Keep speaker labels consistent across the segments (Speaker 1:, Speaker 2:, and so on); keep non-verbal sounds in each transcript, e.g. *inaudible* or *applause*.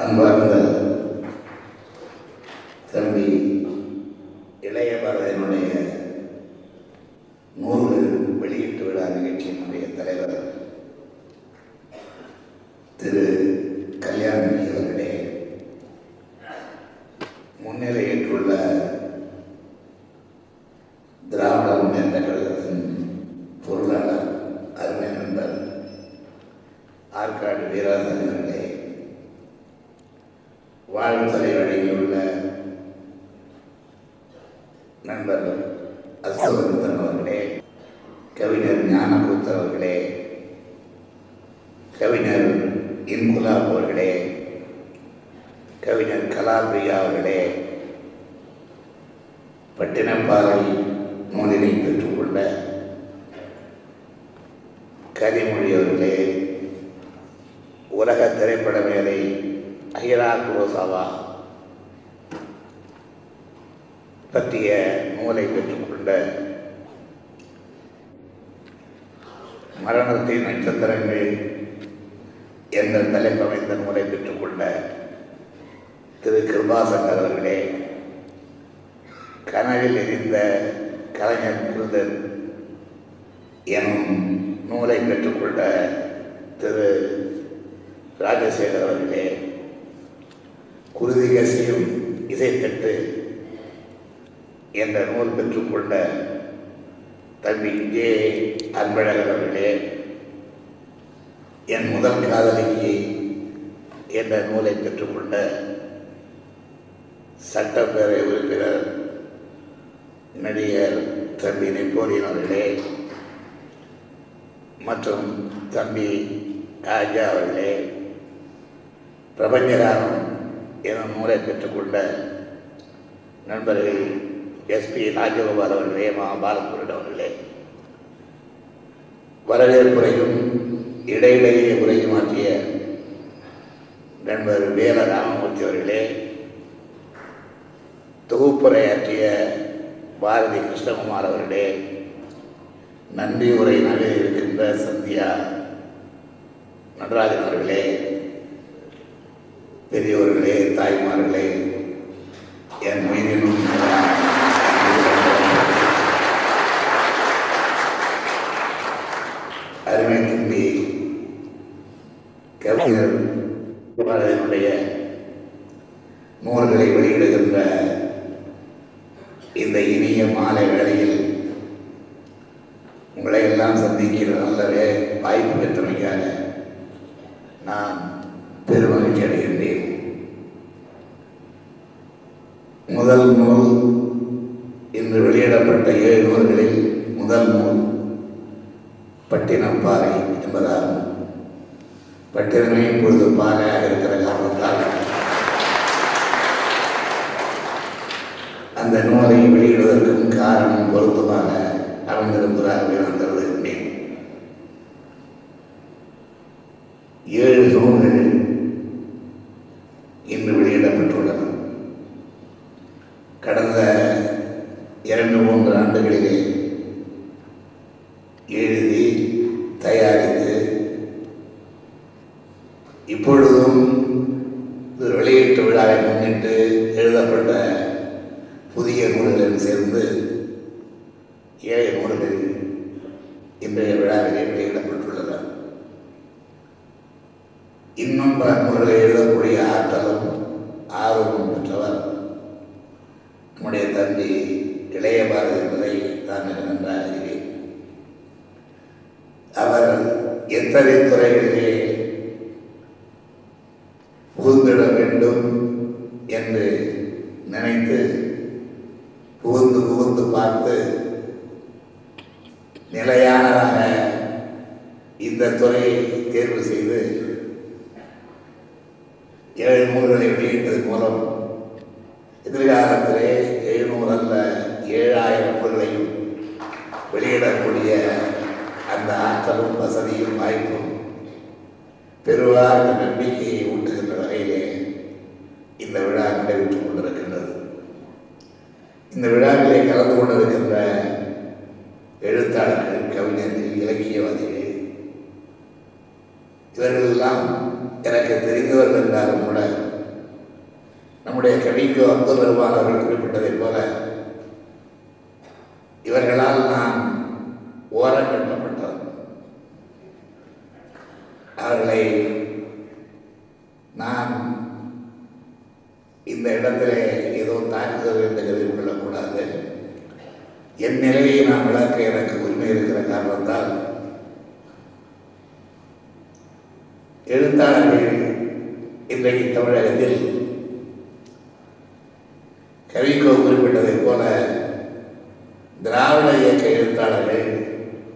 Speaker 1: அன்பார்ந்த தம்பி இளைய பாரதியினுடைய நூல்கள் வெளியீட்டு விழா நிகழ்ச்சியினுடைய தலைவர் திரு கல்யாணி அவர்களே முன்னிலையிட்டுள்ள திராவிட முன்னேற்ற கழகத்தின் பொருளாளர் அருமை நண்பர் ஆற்காடு வீராசன் அவர்களே வாழ்த்துறை வழங்கியுள்ள நண்பர் அசோகத்தன் அவர்களே கவிஞர் ஞானபுத்தர் அவர்களே கவிஞர் இன்குலாப் அவர்களே கவிஞர் கலாபிரியா அவர்களே பட்டினப்பாறை நூலினை பெற்றுக்கொண்ட கனிமொழி அவர்களே உலக திரைப்பட மேலை அகிரா குரோசாவா பற்றிய நூலை பெற்றுக்கொண்ட மரணத்தின் நட்சத்திரங்கள் என்ற தலைப்பமைந்த நூலை பெற்றுக்கொண்ட திரு கிருபாசங்கர் அவர்களே கனவில் எரிந்த கலைஞர் குருதன் எனும் நூலை பெற்றுக்கொண்ட திரு ராஜசேகர் அவர்களே குருதி கசியும் இசைத்தட்டு என்ற நூல் பெற்றுக்கொண்ட தம்பி ஜே அன்பழகர் அவர்களே என் முதல் காதலிக்கு என்ற நூலை பெற்றுக்கொண்ட சட்டப்பேரவை உறுப்பினர் நடிகர் தம்பி நெப்போலியன் அவர்களே மற்றும் தம்பி ராஜா அவர்களே பிரபஞ்சகாரம் எனும் நூலை பெற்றுக்கொண்ட நண்பர்கள் எஸ்பி ராஜகோபால் அவர்களே மா அவர்களே. வரவேற்புரையும் இடையிடையே உரையும் ஆற்றிய நண்பர் வேல ராமமூர்த்தி அவர்களே தொகுப்புரையாற்றிய பாரதி கிருஷ்ணகுமார் அவர்களே நன்றி உரை இருக்கின்ற சந்தியா நடராஜன் அவர்களே பெரியவர்களே தாய்மார்களே என் உயிரினும் *laughs* அருமை தம்பி கவிஞர் பாரதியினுடைய நூல்களை வெளியிடுகின்ற இந்த இனிய மாலை வேளையில் உங்களை எல்லாம் சந்திக்கிற நல்லவே வாய்ப்பு பெற்றமைக்காக நான் பெருமகிழ்ச்சி அடைகின்றேன். முதல் நூல் இன்று வெளியிடப்பட்ட ஏழு நூல்களில் முதல் நூல் பட்டினப்பாறை என்பதாகும். பட்டினமே இப்பொழுது பாறையாக இருக்கிற காரணத்தால் அந்த நூலை வெளியிடுவதற்கும் காரணம் பொருத்தமாக அமைந்திருப்பதாகவே நான் கருதுகின்றேன் ஏழு நூல்கள் இன்று வெளியிடப்பட்டுள்ளன கடந்த இரண்டு மூன்று ஆண்டுகளிலே எழுதி தயாரித்து இப்பொழுதும் இது வெளியீட்டு விழாவை முன்னிட்டு எழுதப்பட்ட புதிய நூல்களுடன் சேர்ந்து ஏழு நூல்கள் இன்றைய விழாவிலே வெளியிடப்பட்டுள்ளன. இன்னும் பல நூல்களை எழுதக்கூடிய ஆற்றலும் ஆர்வமும் பெற்றவர் நம்முடைய தம்பி இளைய பாரதி என்பதை நான் நன்றாக அறிவேன் அவர் எத்தனை துறைகளிலே புகுந்திட வேண்டும் என்று நினைத்து புகுந்து புகுந்து பார்த்து நிலையானதாக இந்த துறையை தேர்வு செய்து ஏழு நூல்களை வெளியிட்டதன் மூலம் எதிர்காலத்திலே எழுநூறு அல்ல ஏழாயிரம் நூல்களையும் வெளியிடக்கூடிய அந்த ஆற்றலும் வசதியும் வாய்ப்பும் பெறுவார் என்ற நம்பிக்கையை ஊட்டுகின்ற வகையிலே இந்த விழா நடைபெற்றுக் கொண்டிருக்கின்றது. இந்த விழாவிலே கலந்து கொண்டிருக்கின்ற எழுத்தாளர்கள் கவிஞர்கள் இலக்கியவாதிகள் இவர்களெல்லாம் எனக்கு தெரிந்தவர்கள் என்றாலும் கூட நம்முடைய கவிக்கு அப்துல் ரஹ்மான் அவர்கள் குறிப்பிட்டதைப் போல இவர்களால் நான் ஓரங்கள் கட்டப்பட்டவர் அவர்களை நான் இந்த இடத்திலே ஏதோ தாக்குதல் என்று கருதி கொள்ளக்கூடாது என் நிலையை நான் விளக்க எனக்கு உரிமை இருக்கிற காரணத்தால் எழுத்தாளர்கள் இன்றைக்கு தமிழகத்தில் கவிக்கோ குறிப்பிட்டதைப் போல திராவிட இயக்க எழுத்தாளர்கள்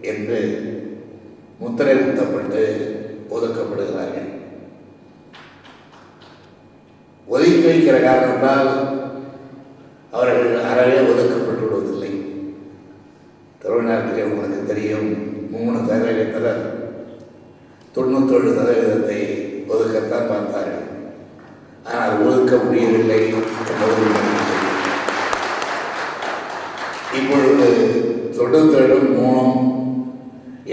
Speaker 1: என்று முத்திரை குத்தப்பட்டு ஒதுக்கப்படுகிறார்கள். ஒதுக்கி வைக்கிற காரணத்தால் அவர்கள் அறவே ஒதுக்கப்பட்டு விடுவதில்லை. தமிழ்நாட்டிலே உங்களுக்கு தெரியும். மூணு சதவீதத்தில் தொண்ணூத்தேழு சதவீதத்தை ஒதுக்கத்தான் பார்த்தார்கள். ஆனால் ஒதுக்க முடியவில்லை என்பது இப்பொழுது தொண்ணூத்தேழும் மூணும்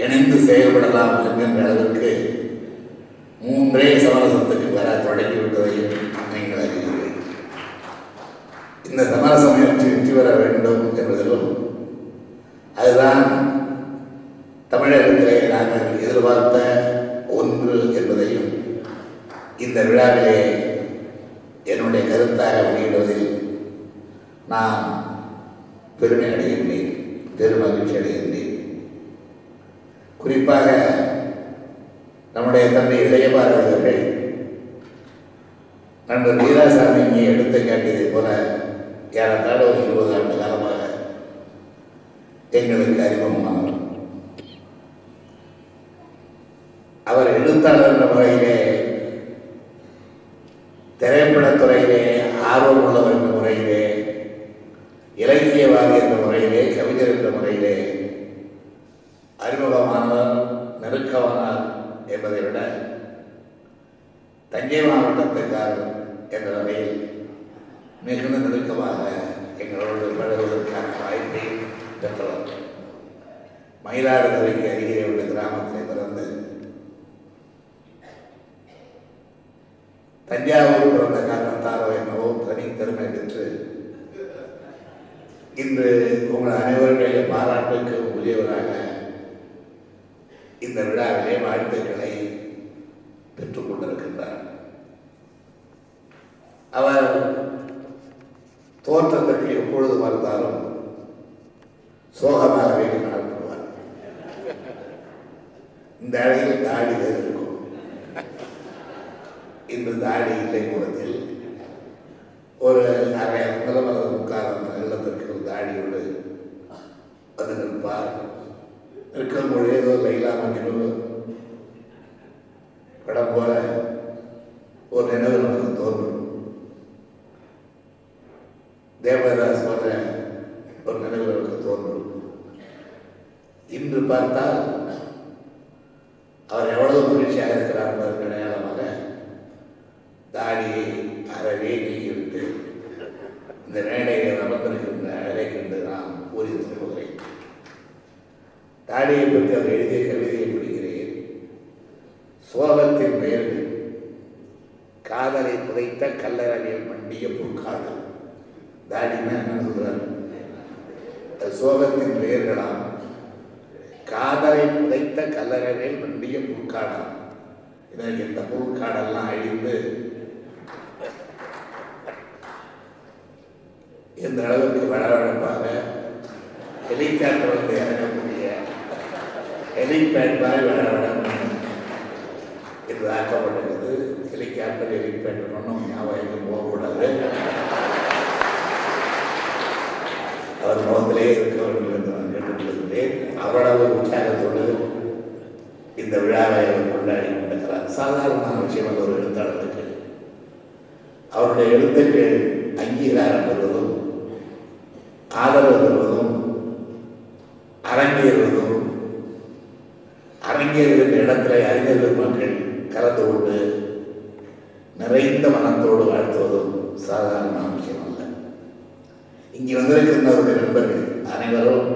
Speaker 1: இணைந்து செயல்படலாம் என்கின்ற அளவிற்கு மூன்றே சமரசத்துக்கு வர தொடங்கிவிட்டதையும் நீங்கள் அறிவீர்கள் இந்த சமரச முயற்சி வெற்றி பெற வேண்டும் என்பதிலும் அதுதான் தமிழகத்திலே நாங்கள் எதிர்பார்த்த ஒன்று என்பதையும் இந்த விழாவிலே என்னுடைய கருத்தாக வெளியிடுவதில் நான் பெருமை அடைகின்றேன் பெருமகிழ்ச்சி அடைகின்றேன். குறிப்பாக நம்முடைய தந்தை இளையபாரதி அவர்கள் நண்பர் வீராசாமி இங்கே எடுத்து காட்டியதை போல ஏறத்தாழ ஒரு இருபது ஆண்டு காலமாக எங்களுக்கு அறிமுகமானவர் அவர் எழுத்தாளர் என்ற முறையிலே திரைப்படத்துறையிலே ஆர்வம் உள்ளவர் என்ற முறையிலே இலக்கியவாதி என்ற முறையிலே கவிஞர் என்ற முறையிலே அறிமுகமானவர் நெருக்கமானார் என்பதை விட தஞ்சை மாவட்டத்துக்காரர் என்ற வகையில் மிகுந்த நெருக்கமாக எங்களோடு பழகுவதற்கான வாய்ப்பை பெற்றவர் மயிலாடுதுறைக்கு அருகே உள்ள கிராமத்தில் பிறந்து தஞ்சாவூர் பிறந்த காரணத்தாரோ என்னவோ தனி பெற்று இன்று உங்கள் அனைவருடைய பாராட்டுக்கு உரியவராக இந்த விழாவிலே வாழ்த்துக்களை அவர் எவ்வளவு மகிழ்ச்சியாக இருக்கிறார் என்பதற்கு அடையாளமாக தாடியை அறவே நீக்கிவிட்டு இந்த மேடையில் அமர்ந்திருக்கின்ற அழகை கண்டு நான் கூறி சொல்லுகிறேன் தாடியை பற்றி அவர் எழுதிய கவிதையை பிடிக்கிறேன். சோகத்தின் பெயர்கள் காதலை புதைத்த கல்லறையில் மண்டிய புற்காடு. தாடினா என்ன சொல்றாரு? சோகத்தின் பெயர்களாம். கலரை புதைத்த கல்லறையில் மண்டிய புற்காடாம் இதற்கு இந்த புற்காடெல்லாம் அழிந்து இந்த அளவுக்கு வளவழப்பாக ஹெலிகாப்டர் வந்து இறங்கக்கூடிய ஹெலிபேட் மாதிரி வளவழப்பாக இது ஆக்கப்பட்டிருக்குது ஹெலிகாப்டர் ஹெலிபேட் ஒன்றும் ஞாபகம் போகக்கூடாது. அவர் முகத்திலே இருக்க வேண்டும் என்று நான் கேட்டுக்கொள்கிறேன். அவ்வளவு உற்சாக இந்த விழாவை அவர் கொண்டாடி கொண்டிருக்கிறார் சாதாரணமான விஷயம் அந்த ஒரு எழுத்தாளருக்கு அவருடைய எழுத்துக்கள் அங்கீகாரம் பெறுவதும் ஆதரவு பெறுவதும் அரங்கேறுவதும் அரங்கேறுகின்ற இடத்துல அறிஞர்கள் மக்கள் கலந்து கொண்டு நிறைந்த மனத்தோடு வாழ்த்துவதும் சாதாரணமான விஷயம் அல்ல இங்கே வந்திருக்கின்றவருடைய நண்பர்கள் அனைவரும்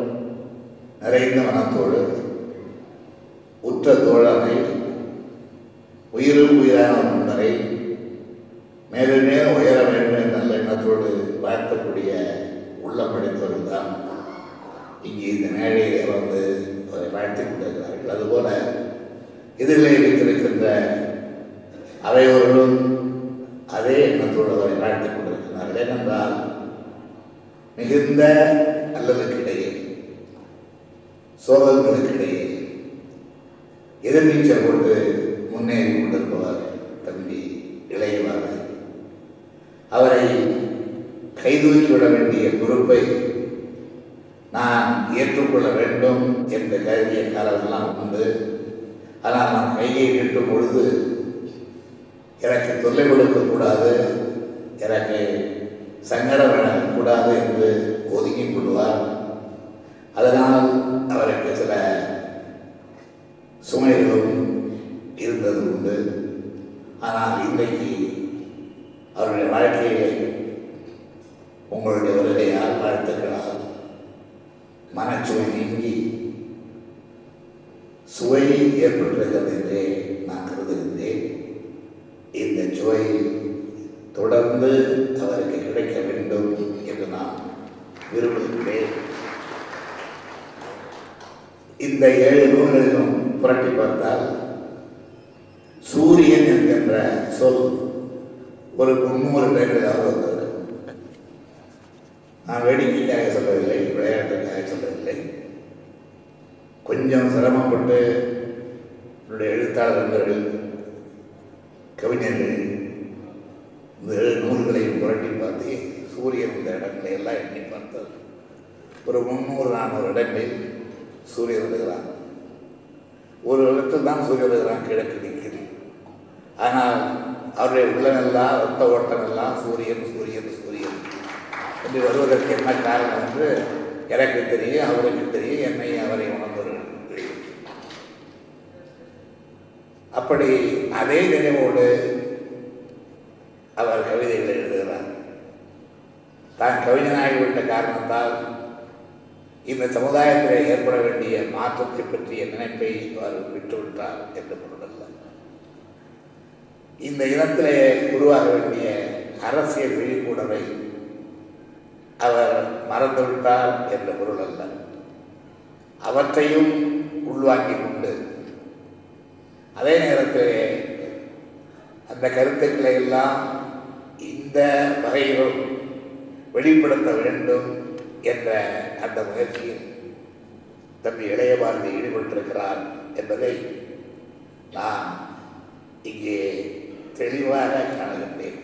Speaker 1: நிறைந்த மனத்தோடு உற்ற தோழனை உயிருக்கு உயிரான ஒரு நண்பரை மேலும் மேலும் உயர வேண்டும் என்ற பெற்றோர்கள் தான் இங்கே இந்த மேடையிலே வந்து அவரை வாழ்த்திக் கொண்டிருக்கிறார்கள் அதுபோல எதிரிலே வைத்திருக்கின்ற அவையோர்களும் அதே எண்ணத்தோடு அவரை வாழ்த்திக் கொண்டிருக்கிறார்கள் ஏனென்றால் மிகுந்த அல்லலுக்கிடையே சோகங்களுக்கிடையே எதிர்நீச்சல் போட்டு முன்னேறி கொண்டிருப்பவர் தம்பி இளையவாறு அவரை கைதூக்கிவிட வேண்டிய பொறுப்பை நான் ஏற்றுக்கொள்ள வேண்டும் என்று கருதிய காலமெல்லாம் உண்டு. ஆனால் நான் கையை நீட்டும் பொழுது எனக்கு தொல்லை கொடுக்கக்கூடாது எனக்கு சங்கடம் வழங்கக்கூடாது என்று ஒதுங்கிக் கொள்வார் அதனால் அவருக்கு சில சுமைகளும் இருந்தது உண்டு ஆனால் இன்றைக்கு அவருடைய வாழ்க்கையிலே உங்களுடைய வருகையால் வாழ்த்துக்களால் மனச்சுவை நீங்கி சுவை ஏற்பட்டிருக்கிறது என்றே நான் கருதுகின்றேன் இந்த சுவை தொடர்ந்து அவருக்கு கிடைக்க வேண்டும் என்று நான் விரும்புகிறேன் இந்த ஏழு நூல்களிலும் புரட்டி பார்த்தால் சூரியன் என்கின்ற சொல் ஒரு முன்னூறு டைமிலாவது வந்தது நான் வேடிக்கைக்காக சொல்லவில்லை விளையாட்டுக்காக சொல்லவில்லை. கொஞ்சம் சிரமப்பட்டு என்னுடைய எழுத்தாளர் நண்பர்கள் கவிஞர்கள் இந்த ஏழு நூல்களையும் புரட்டி பார்த்து சூரியன் இந்த இடங்களை எல்லாம் எண்ணி பார்த்தது. ஒரு முந்நூறு நானூறு இடங்களில் சூரியன் விழுகிறான் ஒரு இடத்தில் தான் சூரியன் விழுகிறான் கிழக்கு நிற்கிறது ஆனால் அவருடைய உள்ளமெல்லாம் ரத்த ஓட்டமெல்லாம் சூரியன் சூரியன் சூரியன் என்று வருவதற்கு என்ன காரணம் என்று எனக்கு தெரியும் அவருக்கு தெரியும் என்னை அவரை உணர்ந்தவர்களுக்கு தெரியும். அப்படி அதே நினைவோடு அவர் கவிதைகளை தான் கவிஞனாகிவிட்ட காரணத்தால் இந்த சமுதாயத்தில் ஏற்பட வேண்டிய மாற்றத்தை பற்றிய நினைப்பை அவர் விட்டுவிட்டார் என்று பொருளல்ல. இந்த இனத்திலே உருவாக வேண்டிய அரசியல் விழிப்புணர்வை அவர் மறந்துவிட்டார் என்ற பொருள் அல்ல அவற்றையும் உள்வாங்கிக் கொண்டு அதே நேரத்தில் அந்த கருத்துக்களை எல்லாம் இந்த வகையிலும் வெளிப்படுத்த வேண்டும் என்ற அந்த முயற்சியில் தம்பி இளைய பாரதி ஈடுபட்டிருக்கிறார் என்பதை நான் இங்கே தெளிவாக காணுகின்றேன்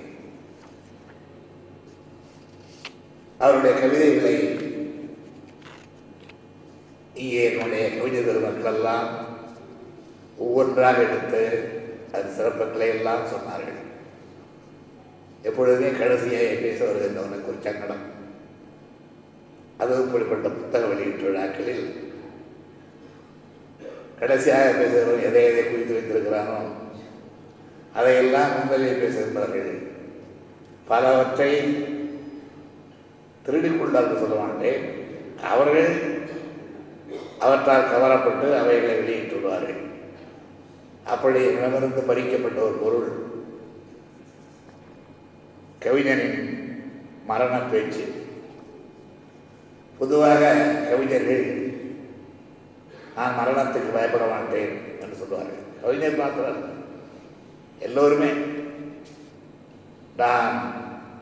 Speaker 1: அவருடைய கவிதைகளை இங்கே என்னுடைய கவிஞர் மக்கள் எல்லாம் ஒவ்வொன்றாக எடுத்து அது சிறப்புகளை எல்லாம் சொன்னார்கள். எப்பொழுதுமே கடைசியாக பேச வருகின்றவனுக்கு ஒரு சங்கடம். அது இப்படிப்பட்ட புத்தக வெளியீட்டு விழாக்களில் கடைசியாக பேசுகிறவன் எதை எதை குறித்து வைத்திருக்கிறானோ அதையெல்லாம் முன்பதிலே பேசுகின்றார்கள் பலவற்றை திருடிக்கொண்டார்கள் சொல்ல மாட்டேன் அவர்கள் அவற்றால் கவரப்பட்டு அவைகளை வெளியிட்டு விடுவார்கள். அப்படி இடமிருந்து பறிக்கப்பட்ட ஒரு பொருள் கவிஞனின் மரண பேச்சு பொதுவாக கவிஞர்கள் நான் மரணத்துக்கு பயப்பட மாட்டேன் என்று சொல்லுவார்கள் கவிஞர் மாத்திரம் எல்லோருமே நான்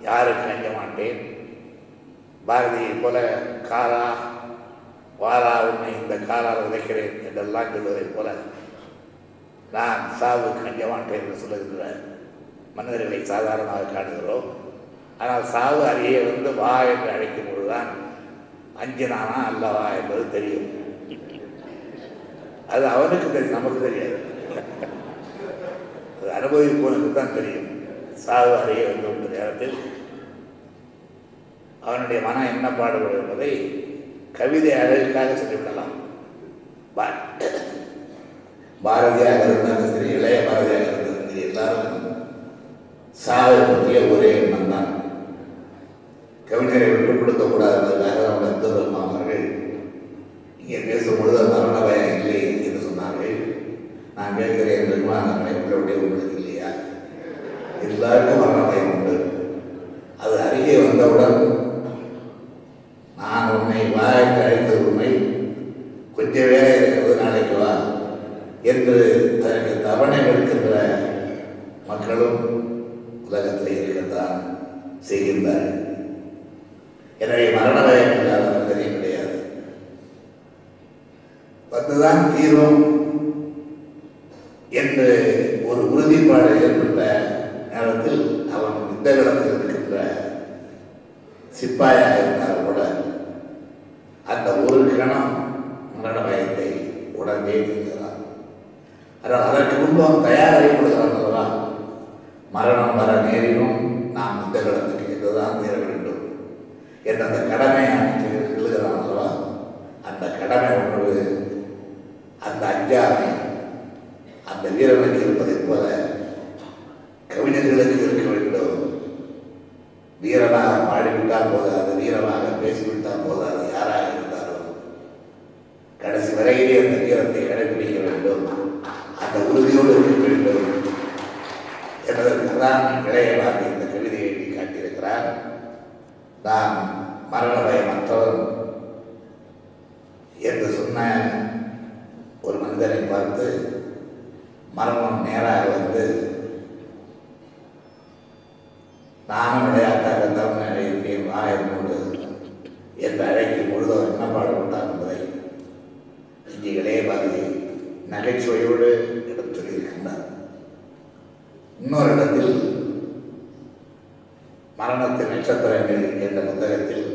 Speaker 1: யாருக்கு அஞ்ச மாட்டேன். பாரதியை போல காலா வாரா உன்னை இந்த காலால் உதைக்கிறேன் என்றெல்லாம் சொல்வதைப் போல நான் சாவுக்கு அஞ்ச மாட்டேன் என்று சொல்லுகின்றார். மனிதர்களை சாதாரணமாக காணுகிறோம். ஆனால் சாவு அருகே வந்து வா என்று அழைக்கும் பொழுதுதான் அஞ்சினானா அல்லவா என்பது தெரியும். அது அவனுக்கு தெரியும் நமக்கு தெரியாது. அது அனுபவிப்பவனுக்கு தான் தெரியும். சாவு அருகே வந்து கொண்ட நேரத்தில் அவனுடைய மனம் என்ன பாடுபடும் என்பதை கவிதை அழகுக்காக சொல்லிவிடலாம். பா பாரதியாக இருந்தாலும் சரி இளைய பாரதியாக இருந்தாலும் சரி எல்லாரும் சாவை பற்றிய ஒரே எண்ணம் தான் கவிஞரை விட்டுக் கொடுக்கக்கூடாது என்பதற்காக நம்ம அப்துல் அவர்கள்? இங்கே பேசும்பொழுது மரண பயம் இல்லை என்று சொன்னார்கள். நான் கேட்கிறேன் பெருமானாரை உங்களுடைய உங்களுக்கு இல்லையா? எல்லாருக்கும் மரண பயம் உண்டு அது அருகே வந்தவுடன் நான் உன்னை உலகத்தில் இருக்கத்தான் செய்கின்றார்கள் எனவே மரண பயம் இல்லாத மனிதனே கிடையாது வந்துதான் தீரும் என்று ஒரு உறுதிப்பாடு ஏற்பட்ட நேரத்தில் அவன் இந்த இடத்தில் இருக்கின்ற சிப்பாயாக இருந்தால் கூட அந்த ஒரு கணம் மரண பயத்தை உடனே தீர்கிறான் ஆனால் அதற்கு முன்பு அவன் தயாராகி கொடுக்கிறான் அல்லவா மரணம் வர நேரிலும் நாம் இந்த இடத்துக்கு சென்றுதான் தீர வேண்டும் என்ற அந்த கடமை அன்னைக்கு எழுதுகிறான் அல்லவா அந்த கடமை உணர்வு அந்த அஞ்சாமை அந்த இருப்பதைப் போல கவிஞர்களுக்கு இருக்க வேண்டும். வீரனாக பாடிவிட்டால் போதாது வீரனாக பேசிவிட்டால் போதாது யாராக இருந்தாலும் கடைசி வரையிலே அந்த வீரத்தை கடைபிடிக்க வேண்டும். அந்த உறுதியோடு இருக்க வேண்டும் என்பதற்கு தான் இளையவாதி இந்த கவிதையை எழுதி காட்டியிருக்கிறார் நான் மரண பயமற்றவன் என்று சொன்ன ஒரு மனிதனை பார்த்து மரணம் நேராக வந்து நானும் விளையாட்டாக தான் இருக்கிறேன் வா என்னோடு என்று அழைக்கும் பொழுது அவர் என்ன பாடுபட்டார் என்பதை இங்கே இளையபாதியை நகைச்சுவையோடு எடுத்து சொல்லியிருக்கின்றார் இன்னொரு இடத்தில் மரணத்தின் நட்சத்திரங்கள் என்ற புத்தகத்தில்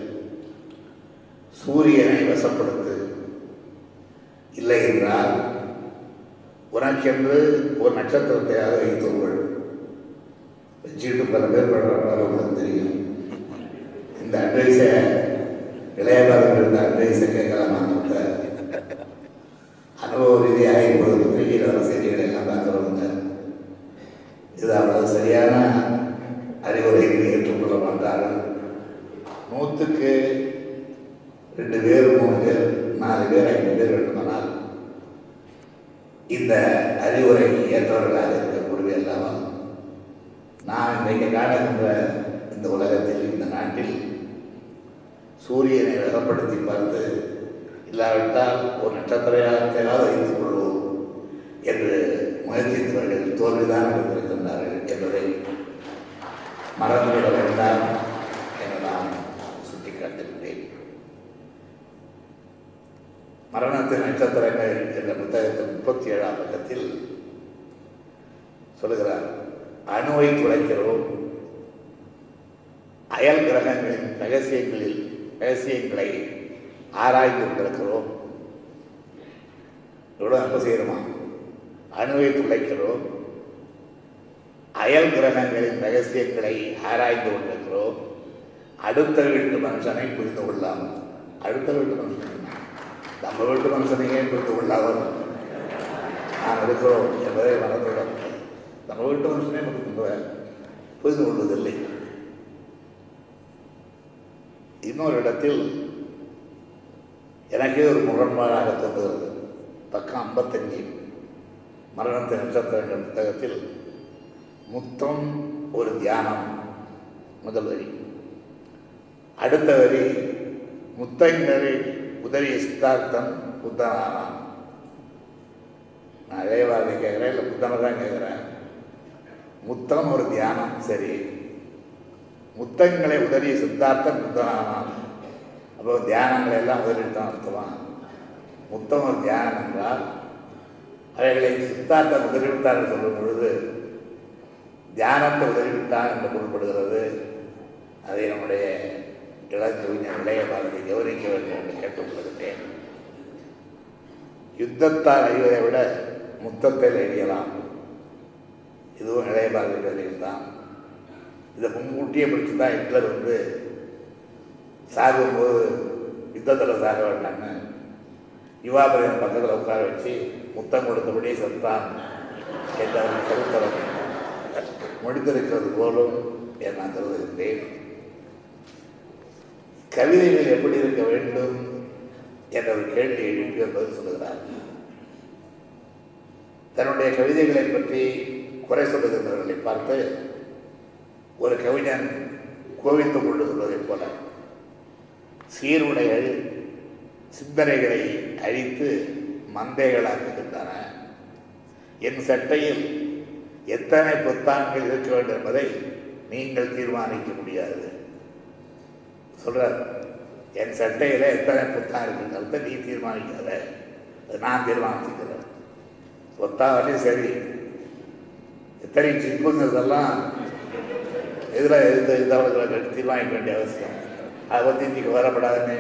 Speaker 1: சூரியனை வசப்படுத்து இல்லை என்றால் உனக்கென்று ஒரு நட்சத்திரத்தையாக வைத்துக்கொள் வச்சுக்கிட்டு பல பேர் படுறாங்க உங்களுக்கு தெரியும். இந்த அட்வைஸை இளையபாரத்தில் இருந்த அட்வைஸை கேட்கலாமான்னு கூட அனுபவ ரீதியாக இப்பொழுது பத்திரிகையில் வர செய்திகளை எல்லாம் பார்க்குறவங்க இது அவ்வளவு சரியான அறிவுரைகளை ஏற்றுக்கொள்ள மாட்டார்கள் நூற்றுக்கு ரெண்டு பேர் மூணு பேர் நாலு பேர் ஐந்து பேர் வேண்டுமானால் இந்த அறிவுரைக்கு ஏற்றவர்களாக இருக்கக்கூடிய இல்லாமல் நாம் இன்றைக்கு காணுகின்ற இந்த உலகத்தில் இந்த நாட்டில் சூரியனை வகப்படுத்தி பார்த்து இல்லாவிட்டால் ஒரு நட்சத்திரத்தையாவது வைத்துக் கொள்வோம் என்று முயற்சித்தவர்கள் தோல்விதான் இருந்திருக்கின்றார்கள் என்பதை மறந்துவிட வேண்டாம் என நான் சுட்டிக்காட்டுகிறேன் மரணத்தின் நட்சத்திரங்கள் என்ற புத்தகத்தின் முப்பத்தி ஏழாம் பக்கத்தில் சொல்லுகிறார் அணுவை துளைக்கிறோம் அயல் கிரகங்களின் ரகசியங்களில் ரகசியங்களை ஆராய்ந்து கொண்டிருக்கிறோம். எவ்வளோ நம்ப செய்கிறோமா? அணுவை துளைக்கிறோம் அயல் கிரகங்களின் ரகசியங்களை ஆராய்ந்து கொண்டிருக்கிறோம் அடுத்த வீட்டு மனுஷனை புரிந்து கொள்ளாமல். அடுத்த வீட்டு மனுஷன். நம்ம வீட்டு மனுஷனையே புரிந்து கொள்ளாமல். நாம் இருக்கிறோம் என்பதை மறந்துவிட நம்ம வீட்டு மனுஷனே புரிந்து புரிந்து கொள்வதில்லை. இன்னொரு இடத்தில் எனக்கே ஒரு முரண்பாடாக தோன்றுகிறது. பக்கம் ஐம்பத்தஞ்சு. மரணத்தின் நட்சத்திரங்கள் புத்தகத்தில் முத்தம் ஒரு தியானம் முதல் வரி. அடுத்த வரி முத்தங்கரை உதவி சித்தார்த்தம் புத்தனானான் நான் அதே வார்த்தை கேட்குறேன் இல்லை புத்தனை தான் கேட்குறேன். முத்தம் ஒரு தியானம் சரி. முத்தங்களை உதறிய சித்தார்த்தம் புத்தனானான் அப்போ தியானங்களை எல்லாம் உதறிட்டான் அர்த்தமா முத்தம் ஒரு தியானம் என்றால் அவைகளை சித்தார்த்தம் உதறிவிட்டார் என்று சொல்லும் பொழுது தியானத்தை உதறிவிட்டான் என்று பொருள்படுகிறது. அதை நம்முடைய இளங்கவிஞர் இளைய பாரதி கவனிக்க வேண்டும் என்று கேட்டுக்கொள்கிறேன் யுத்தத்தால் அழிவதை விட முத்தத்தில் அழியலாம் இதுவும் இளைய பாரதி வேலையில் தான் இதை முன்கூட்டியே பிடிச்சி தான் ஹிட்லர் வந்து சாகும்போது யுத்தத்தில் சாக வேண்டாங்க யுவாபரின் பக்கத்தில் உட்கார வச்சு முத்தம் கொடுத்தபடியே செத்தான் என்ற கருத்தரம் முடித்திருக்கிறது போலும் என் நான் கருதுகின்றேன் கவிதைகள் எப்படி இருக்க வேண்டும் என்ற ஒரு கேள்வி எழுப்பி பதில் சொல்லுகிறார். தன்னுடைய கவிதைகளை பற்றி குறை சொல்லுகின்றவர்களை பார்த்து ஒரு கவிஞன் கோவித்துக் கொண்டு சொல்வதைப் போல சீருடைகள் சிந்தனைகளை அழித்து மந்தைகளாக்குகின்றன. என் சட்டையில் எத்தனை புத்தான்கள் இருக்க வேண்டும் என்பதை நீங்கள் தீர்மானிக்க முடியாது. சொல்கிறார் என் சட்டையில் எத்தனை புத்தான் இருக்குங்கிறத நீ தீர்மானிக்காத. அது நான் தீர்மானிச்சுக்கிறேன். ஒத்தாவரையும் சரி. எத்தனை சிப்புங்கிறதெல்லாம் இதில் இது இதவர்களை தீர்மானிக்க வேண்டிய அவசியம். அதை பற்றி இன்றைக்கி வரப்படாதுன்னு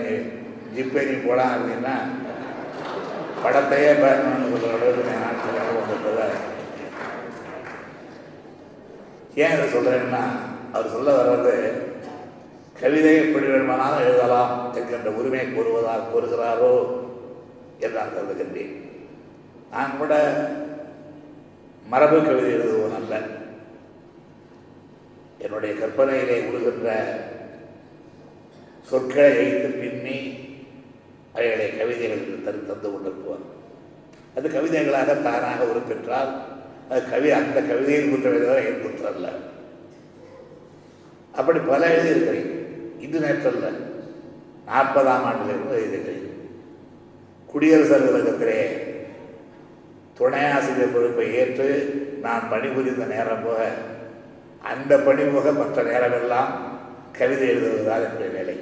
Speaker 1: ஜிப்பே நீ போடா அப்படின்னா படத்தையே பயணம்னு சொல்கிற அளவுக்கு நான் வந்துட்டதா ஏன் இதை சொல்கிறேன்னா அவர் சொல்ல வர்றது கவிதை எப்படி வேணுமானாலும் எழுதலாம். என்கின்ற உரிமை கூறுவதாக கூறுகிறாரோ என்று நான் கருதுகின்றேன். நான் கூட மரபு கவிதை எழுதுவோன் அல்ல. என்னுடைய கற்பனையிலே உருகின்ற சொற்களை வைத்து பின்னி அவைகளை கவிதைகள் தரு தந்து கொண்டிருப்பவர். அது கவிதைகளாக தானாக உறுப்பெற்றால் அது கவி அந்த கவிதையின் குற்றவை எழுதுவதை என் குற்றம் அல்ல. அப்படி பல எழுதியிருக்கிறேன். இது நேற்றல்ல நாற்பதாம் ஆண்டிலிருந்து எழுதியிருக்கிறேன் குடியரசு அலுவலகத்திலே துணை ஆசிரியர் பொறுப்பை ஏற்று நான் பணிபுரிந்த நேரம் போக அந்த பணி போக மற்ற நேரமெல்லாம் கவிதை எழுதுவதுதான் என்னுடைய வேலை.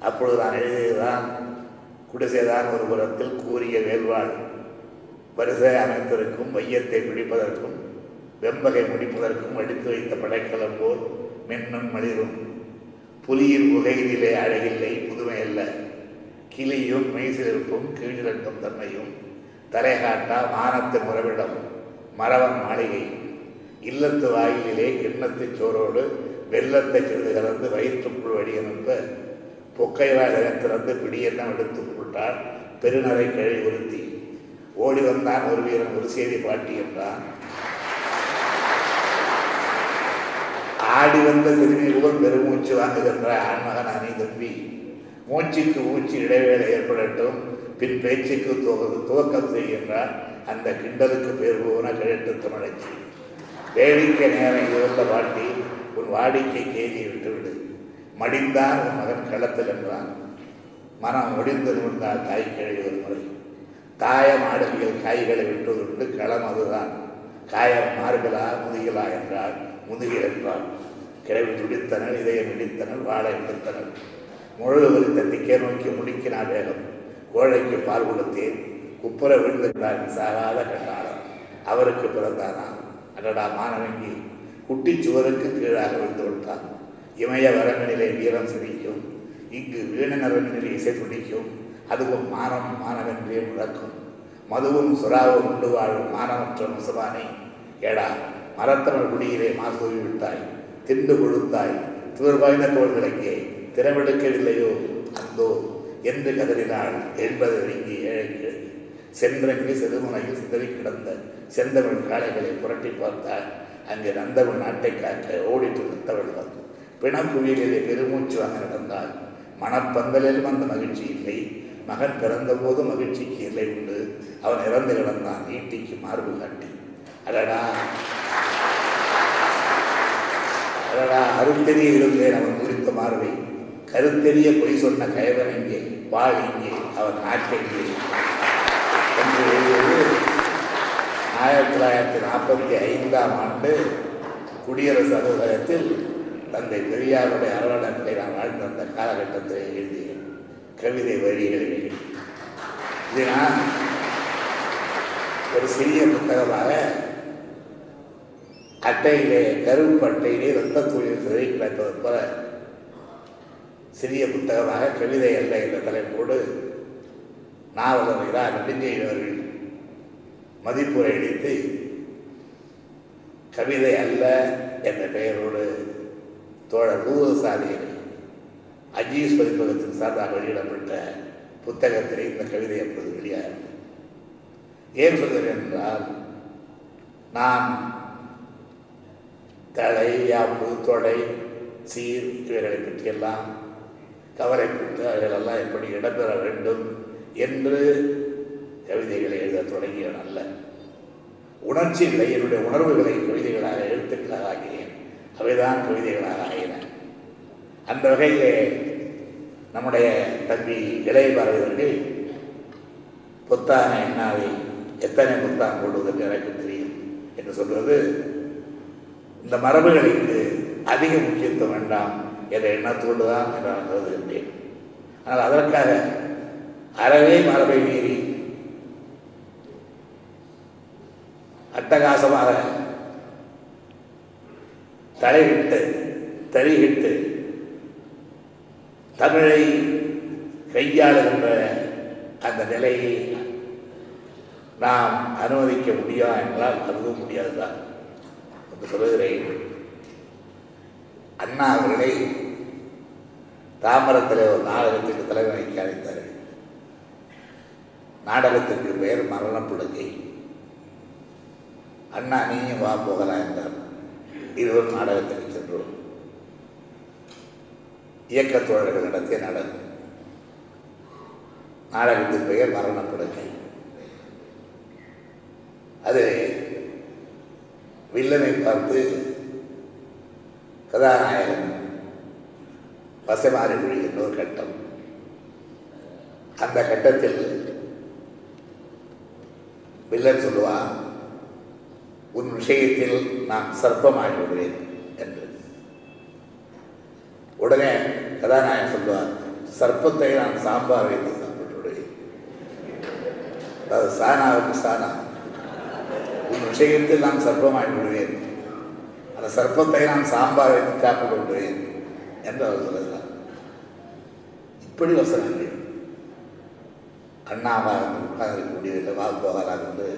Speaker 1: அப்பொழுது நான் எழுதியதுதான் குடிசைதான் ஒரு புறத்தில் கூறிய வேல்வாள் வரிசை அமைத்திருக்கும் மையத்தை பிடிப்பதற்கும் வெம்பகை முடிப்பதற்கும் அடித்து வைத்த படைக்கலம் போல் மின்னும் மலிரும் புலியின் உகையிலே அழகில்லை புதுமை அல்ல. கிளியும் மெய்சிலிருப்பும் கீழிறக்கும் தன்மையும். தலைகாட்டா மானத்து முறவிடம் மரவன் மாளிகை. இல்லத்து வாயிலே கிண்ணத்து சோரோடு வெள்ளத்தை சிறிது கலந்து வயிற்றுக்குள் வழி அனுப்ப திறந்து பிடியெல்லாம் எடுத்து போட்டால் பெருநரை கழி உறுத்தி. ஓடி வந்தான் ஒரு வீரன் ஒரு செய்தி பாட்டி என்றான். ஆடி வந்த சிறுமி போல் பெருமூச்சு வாங்குகின்ற ஆண்மகன் அணி தம்பி. மூச்சுக்கு மூச்சு இடைவேளை ஏற்படட்டும். பின் பேச்சுக்கு துவ துவக்கம் செய்கின்றார் அந்த கிண்டலுக்கு பேர் போன கிழட்டு தமிழச்சி வேடிக்கை நேரம் இருந்த பாட்டி உன் வாடிக்கை கேதியை விட்டுவிடு. மடிந்தான் உன் மகன் களத்தில் என்றான். மனம் முடிந்தது நிமிர்ந்தால் தாய் கிழவி ஒரு முறை. தாயம் மாடுகள் காய்களை விட்டுவதுண்டு களம் அதுதான். காயம் மாறுகளா முதுகலா என்றால் முதுகில் என்றால் கிழவி துடித்தனர் இதயம் இடித்தனர் வாழை இடித்தனர் முழு வரித்த திக்கே நோக்கி முடிக்கினார் வேகம். கோழைக்கு பால் கொடுத்தேன். குப்புற விழுந்துட்டார் சாகாத கண்டாளம் அவருக்கு பிறந்தானா? அடடா மாணவங்கி குட்டி சுவருக்கு கீழாக விழுந்து விட்டான். இமய வரங்கனிலே வீரம் சிரிக்கும் இங்கு வீணனரங்கனிலே இசை துடிக்கும். அதுவும் மானம் மானவென்றே முழக்கும். மதுவும் சுறாவும் உண்டு வாழும் மானமற்ற முசபானே. ஏடா மரத்தமிழ் குடியிலே மாசூரி விட்டாய் திண்டு கொழுத்தாய். துவர்வாய்ந்த தோள்களுக்கே திறமெடுக்கவில்லையோ? அந்தோ என்று கதறினாள் என்பது நீங்கி ஏழை கிழவி சென்றங்கு செதுமுனையில் சிதறி கிடந்த செந்தமிழ் காளைகளை புரட்டி பார்த்தால் அங்கே நந்தமிழ் நாட்டை காக்க ஓடிட்டு நிறுத்தவள்தான் பிணக்குவியலிலே பெருமூச்சு வாங்க நடந்தால் மனப்பந்தலிலும் அந்த மகிழ்ச்சி இல்லை. மகன் பிறந்தபோது மகிழ்ச்சிக்கு இல்லை உண்டு. அவன் இறந்து கிடந்தான். ஈட்டிக்கு மார்பு காட்டி. அடடா. அடடா அருத்தெரிய இருந்தே அவன் குறித்த மாறுவை கருத்தெரிய பொய் சொன்ன கயவன் இங்கே வாழ் இங்கே அவன் நாட்டெங்கே என்று எழுதியது ஆயிரத்தி தொள்ளாயிரத்தி நாற்பத்தி ஐந்தாம் ஆண்டு குடியரசு அலுவலகத்தில் தந்தை பெரியாருடைய அலுவலகத்தை நான் வாழ்ந்த அந்த காலகட்டத்தில் எழுதிய கவிதை வரிகளில் இது நான் ஒரு சிறிய புத்தகமாக அட்டையிலே கரும்பு அட்டையிலே ரத்த தூளில் சிறை கிடப்பது போல சிறிய புத்தகமாக கவிதை அல்ல என்ற தலைப்போடு நாவலர்களா நெடுஞ்செய்தவர்கள் மதிப்புரை அளித்து கவிதை அல்ல என்ற பெயரோடு தோழர் ரூபசாலிகள் அஜீஸ் பதிப்பகத்தின் சார்பாக வெளியிடப்பட்ட புத்தகத்திலே இந்த கவிதை என்பது வெளியாகும் ஏன் சொல்கிறேன் என்றால் நான் தலை யாப்பு தொடை சீர் இவைகளை பற்றியெல்லாம் கவலைப்பட்டு அவைகளெல்லாம் எப்படி இடம்பெற வேண்டும் என்று கவிதைகளை எழுத தொடங்கிய நல்ல உணர்ச்சி உணர்ச்சிகளை என்னுடைய உணர்வுகளை கவிதைகளாக எழுத்துக்களாக ஆகினேன் அவைதான் கவிதைகளாக ஆகின. அந்த வகையிலே நம்முடைய தம்பி இளைய பாரதியர்கள் புத்தான எண்ணாவை எத்தனை புத்தான் போடுவதற்கு எனக்கு தெரியும் என்று சொல்வது இந்த மரபுகளுக்கு அதிக முக்கியத்துவம் வேண்டாம் என்ற எண்ணத்தோடு தான் நான் கருதுகின்றேன் ஆனால் அதற்காக அறவே மரபை மீறி அட்டகாசமாக தலையிட்டு தறிகிட்டு தமிழை கையாளுகின்ற அந்த நிலையை நாம் அனுமதிக்க முடியும் என்றால் அதுவும் முடியாதுதான். தான் சொல்லுகிறேன். அண்ணா அவர்களை தாமரத்தில் ஒரு நாடகத்துக்கு தலைமை வைக்க அழைத்தார்கள். நாடகத்திற்கு பெயர் மரணப்படுகை அண்ணா நீயும் வா போகலாம் என்றார். இருவரும் நாடகத்திற்கு சென்றோம். இயக்கத் தோழர்கள் நடத்திய நாடகம். நாடகத்தின் பெயர் மரணப்படுகை அது வில்லனை பார்த்து கதாநாயகன் பசைமாறி மொழி ஒரு கட்டம். அந்த கட்டத்தில் வில்லன் சொல்லுவான் உன் விஷயத்தில் நான் சர்ப்பமாகி விடுவேன் என்று. உடனே கதாநாயகன் சொல்லுவார் சர்ப்பத்தை நான் சாம்பார் வைத்து சாப்பிட்டு விடுவேன் அது சானாவுக்கு சானா உன் விஷயத்தில் நான் சர்ப்பமாகி விடுவேன் அந்த சர்ப்பத்தை நான் சாம்பார் வைத்து சாப்பிட்டு விடுவேன் என்று அவர் சொல்லுகிறார் இப்படி வசனங்கள் அண்ணாவா உட்கார்ந்திருக்க முடியவில்லை வாக்குவாராக போகலாம் என்று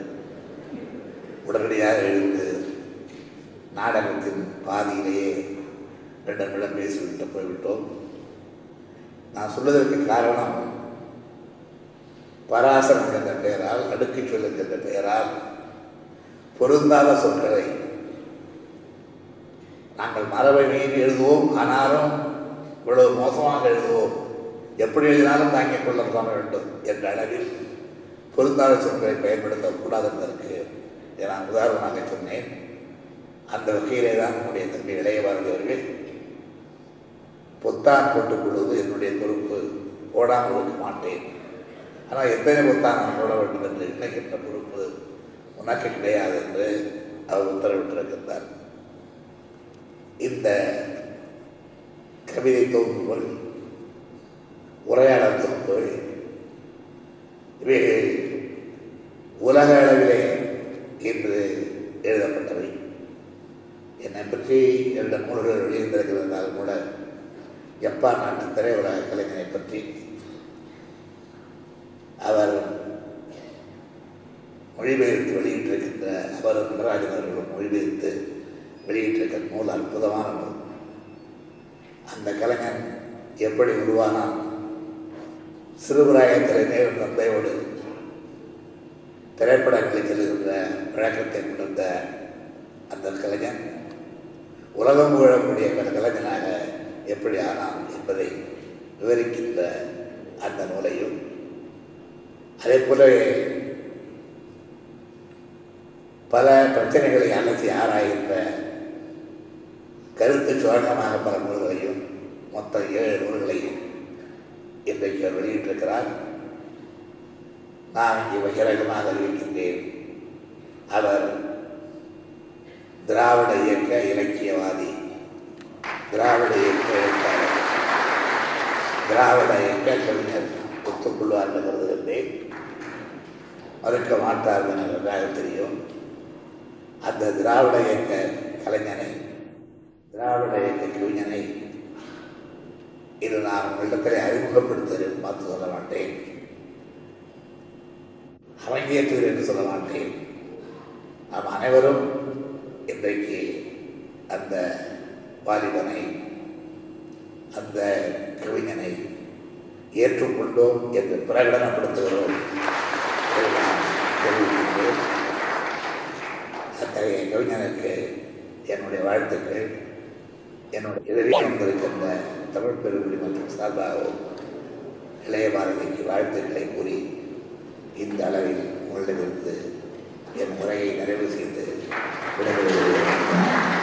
Speaker 1: உடனடியாக எழுந்து நாடகத்தின் பாதியிலேயே ரெண்டு நிமிடம் பேசிவிட்டு போய்விட்டோம் நான் சொல்வதற்கு காரணம் பராசரம் என்ற பெயரால் அடுக்கு சொல்லுக்கு என்ற பெயரால் பொருந்தாத சொற்களை. நாங்கள் மரபை மீறி எழுதுவோம் ஆனாலும் இவ்வளவு மோசமாக எழுதுவோம். எப்படி எழுதினாலும் தாங்கிக் கொள்ள தோண வேண்டும் என்ற அளவில் பொருந்தாத சொற்களை பயன்படுத்தக்கூடாது என்பதற்கு இதை நான் உதாரணமாக சொன்னேன். அந்த வகையிலே தான் என்னுடைய தம்பி இளைய பாரதி அவர்கள் பொத்தான் போட்டுக் கொள்வது என்னுடைய பொறுப்பு. போடாமல் இருக்க மாட்டேன். ஆனால் எத்தனை பொத்தான் நான் போட வேண்டும் என்று எண்ணுகின்ற பொறுப்பு உனக்கு கிடையாது என்று அவர் உத்தரவிட்டிருக்கின்றார். இந்த கவிதை தொகுப்புகள் உரையாடல் தொகுப்புகள் இவைகள் உலக அளவிலே இன்று எழுதப்பட்டவை. என்னை பற்றி இரண்டு நூல்கள் வெளியிருந்திருக்கிறதால் கூட ஜப்பான் நாட்டு திரையுலக கலைஞரை பற்றி அவர் மொழிபெயர்த்து வெளியிட்டிருக்கின்ற அவர் நடராஜன் அவர்களும் மொழிபெயர்த்து வெளியிட்டிருக்கிற நூல் அற்புதமான நூல். அந்த கலைஞன் எப்படி உருவானான்? சிறுபிராயத்தில் நேரும் தந்தையோடு திரைப்படங்களில் செல்கின்ற வழக்கத்தை கொண்டிருந்த அந்த கலைஞன் உலகம் புகழக்கூடிய கலைஞனாக எப்படி ஆனான் என்பதை விவரிக்கின்ற அந்த நூலையும் அதே போலவே பல பிரச்சனைகளை அலசி ஆராய்கின்ற கருத்து சுரங்கமாக பல நூல்களையும் மொத்தம் ஏழு நூல்களையும் இன்றைக்கு அவர் வெளியிட்டிருக்கிறார். நான் இங்கே பகிரங்கமாக அறிவிக்கின்றேன். அவர் திராவிட இயக்க இலக்கியவாதி திராவிட இயக்க எழுத்தாளர் திராவிட இயக்க கவிஞர் ஒத்துக்கொள்வார் என்று கருதுகின்றேன் மறுக்க மாட்டார் என நன்றாக தெரியும். அந்த திராவிட இயக்க கலைஞனை திராவிட இயக்க கவிஞனை இது நான் உங்களிடத்தில் அறிமுகப்படுத்த பார்த்து சொல்ல மாட்டேன். அரங்கேற்றுகிறேன் என்று சொல்ல மாட்டேன். நாம் அனைவரும் இன்றைக்கு அந்த வாலிபனை அந்த கவிஞனை ஏற்றுக்கொண்டோம் என்று பிரகடனப்படுத்துகிறோம். தெரிவித்து அத்தகைய கவிஞனுக்கு என்னுடைய வாழ்த்துக்கள். என்னுடைய எதிரில் வந்திருக்கின்ற தமிழ் பெருங்குடி மற்றும் சார்பாகவும் இளைய பாரதிக்கு வாழ்த்துக்களை கூறி இந்த அளவில் உங்களிடமிருந்து என் முறையை நிறைவு செய்து விடைபெறுகிறேன்.